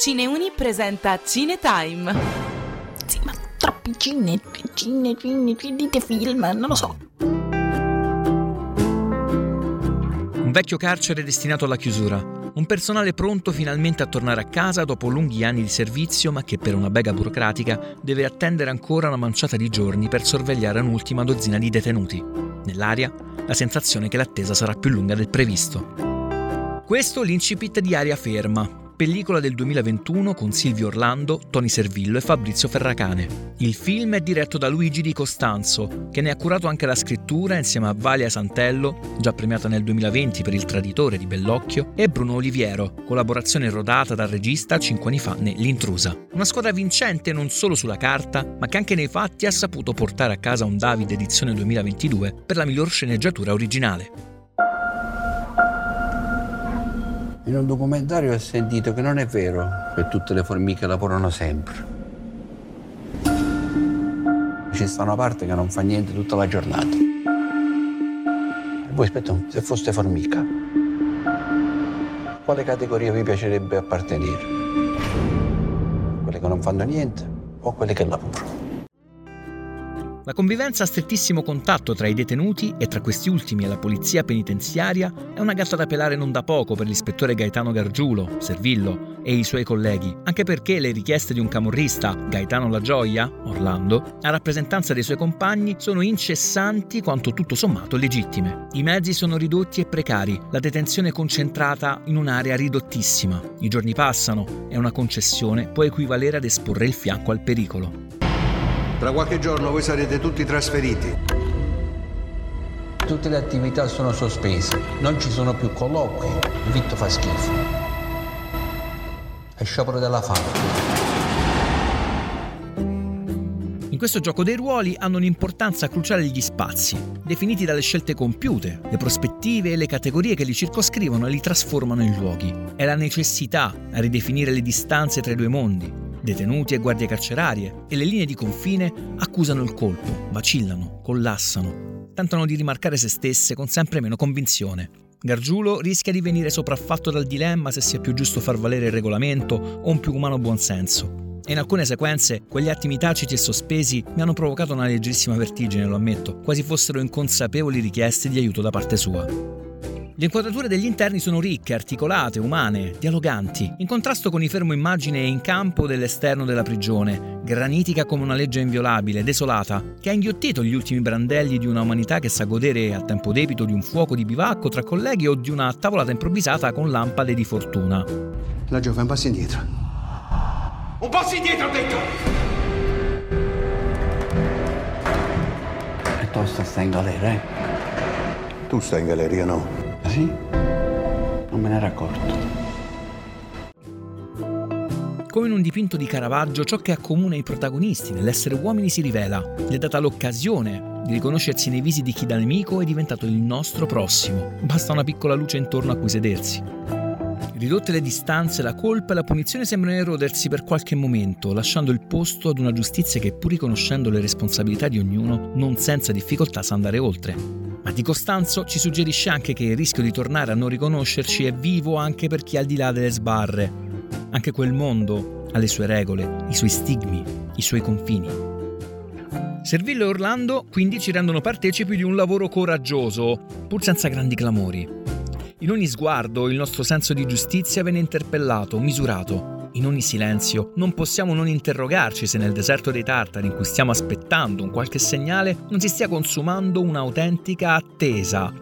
Cineuni presenta Cinetime. Sì, ma troppi cine, cine, cine, dite film, non lo so. Un vecchio carcere destinato alla chiusura. Un personale pronto finalmente a tornare a casa dopo lunghi anni di servizio, ma che per una bega burocratica deve attendere ancora una manciata di giorni per sorvegliare un'ultima dozzina di detenuti. Nell'aria, la sensazione che l'attesa sarà più lunga del previsto. Questo l'incipit di Aria Ferma, pellicola del 2021 con Silvio Orlando, Tony Servillo e Fabrizio Ferracane. Il film è diretto da Luigi Di Costanzo, che ne ha curato anche la scrittura insieme a Valia Santello, già premiata nel 2020 per Il traditore di Bellocchio, e Bruno Oliviero, collaborazione rodata dal regista cinque anni fa ne L'intrusa. Una squadra vincente non solo sulla carta, ma che anche nei fatti ha saputo portare a casa un David edizione 2022 per la miglior sceneggiatura originale. In un documentario ho sentito che non è vero che tutte le formiche lavorano sempre. Ci sta una parte che non fa niente tutta la giornata. E voi aspetta, se foste formica, quale categoria vi piacerebbe appartenere? Quelle che non fanno niente o quelle che lavorano? La convivenza a strettissimo contatto tra i detenuti e tra questi ultimi e la polizia penitenziaria è una gatta da pelare non da poco per l'ispettore Gaetano Gargiulo, Servillo e i suoi colleghi, anche perché le richieste di un camorrista, Gaetano La Gioia, Orlando, a rappresentanza dei suoi compagni sono incessanti quanto tutto sommato legittime. I mezzi sono ridotti e precari, la detenzione è concentrata in un'area ridottissima. I giorni passano e una concessione può equivalere ad esporre il fianco al pericolo. Tra qualche giorno voi sarete tutti trasferiti. Tutte le attività sono sospese, non ci sono più colloqui, il vitto fa schifo. È sciopero della fame. In questo gioco dei ruoli hanno un'importanza cruciale gli spazi, definiti dalle scelte compiute, le prospettive e le categorie che li circoscrivono e li trasformano in luoghi. È la necessità a ridefinire le distanze tra i due mondi, Detenuti e guardie carcerarie e le linee di confine accusano il colpo, vacillano, collassano, tentano di rimarcare se stesse con sempre meno convinzione. Gargiulo rischia di venire sopraffatto dal dilemma se sia più giusto far valere il regolamento o un più umano buonsenso. E in alcune sequenze quegli attimi taciti e sospesi mi hanno provocato una leggerissima vertigine, lo ammetto, quasi fossero inconsapevoli richieste di aiuto da parte sua. Le inquadrature degli interni sono ricche, articolate, umane, dialoganti, in contrasto con i fermo immagine e in campo dell'esterno della prigione, granitica come una legge inviolabile, desolata, che ha inghiottito gli ultimi brandelli di una umanità che sa godere a tempo debito di un fuoco di bivacco tra colleghi o di una tavolata improvvisata con lampade di fortuna. La giovane, un passo indietro. Un passo indietro, ho detto! E tosta sta in galera, eh? Tu stai in galleria, no? Ah, sì? Non me ne ero accorto. Come in un dipinto di Caravaggio, ciò che accomuna i protagonisti nell'essere uomini si rivela. Gli è data l'occasione di riconoscersi nei visi di chi da nemico è diventato il nostro prossimo. Basta una piccola luce intorno a cui sedersi. Ridotte le distanze, la colpa e la punizione sembrano erodersi per qualche momento, lasciando il posto ad una giustizia che, pur riconoscendo le responsabilità di ognuno, non senza difficoltà sa andare oltre. Ma Di Costanzo ci suggerisce anche che il rischio di tornare a non riconoscerci è vivo anche per chi è al di là delle sbarre. Anche quel mondo ha le sue regole, i suoi stigmi, i suoi confini. Servillo e Orlando quindi ci rendono partecipi di un lavoro coraggioso, pur senza grandi clamori. In ogni sguardo il nostro senso di giustizia viene interpellato, misurato in ogni silenzio, non possiamo non interrogarci se nel deserto dei Tartari in cui stiamo aspettando un qualche segnale non si stia consumando un'autentica attesa,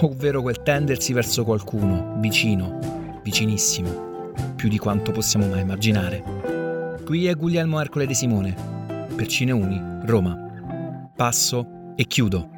ovvero quel tendersi verso qualcuno, vicino, vicinissimo, più di quanto possiamo mai immaginare. Qui è Guglielmo Ercole De Simone, per Cineuni, Roma. Passo e chiudo.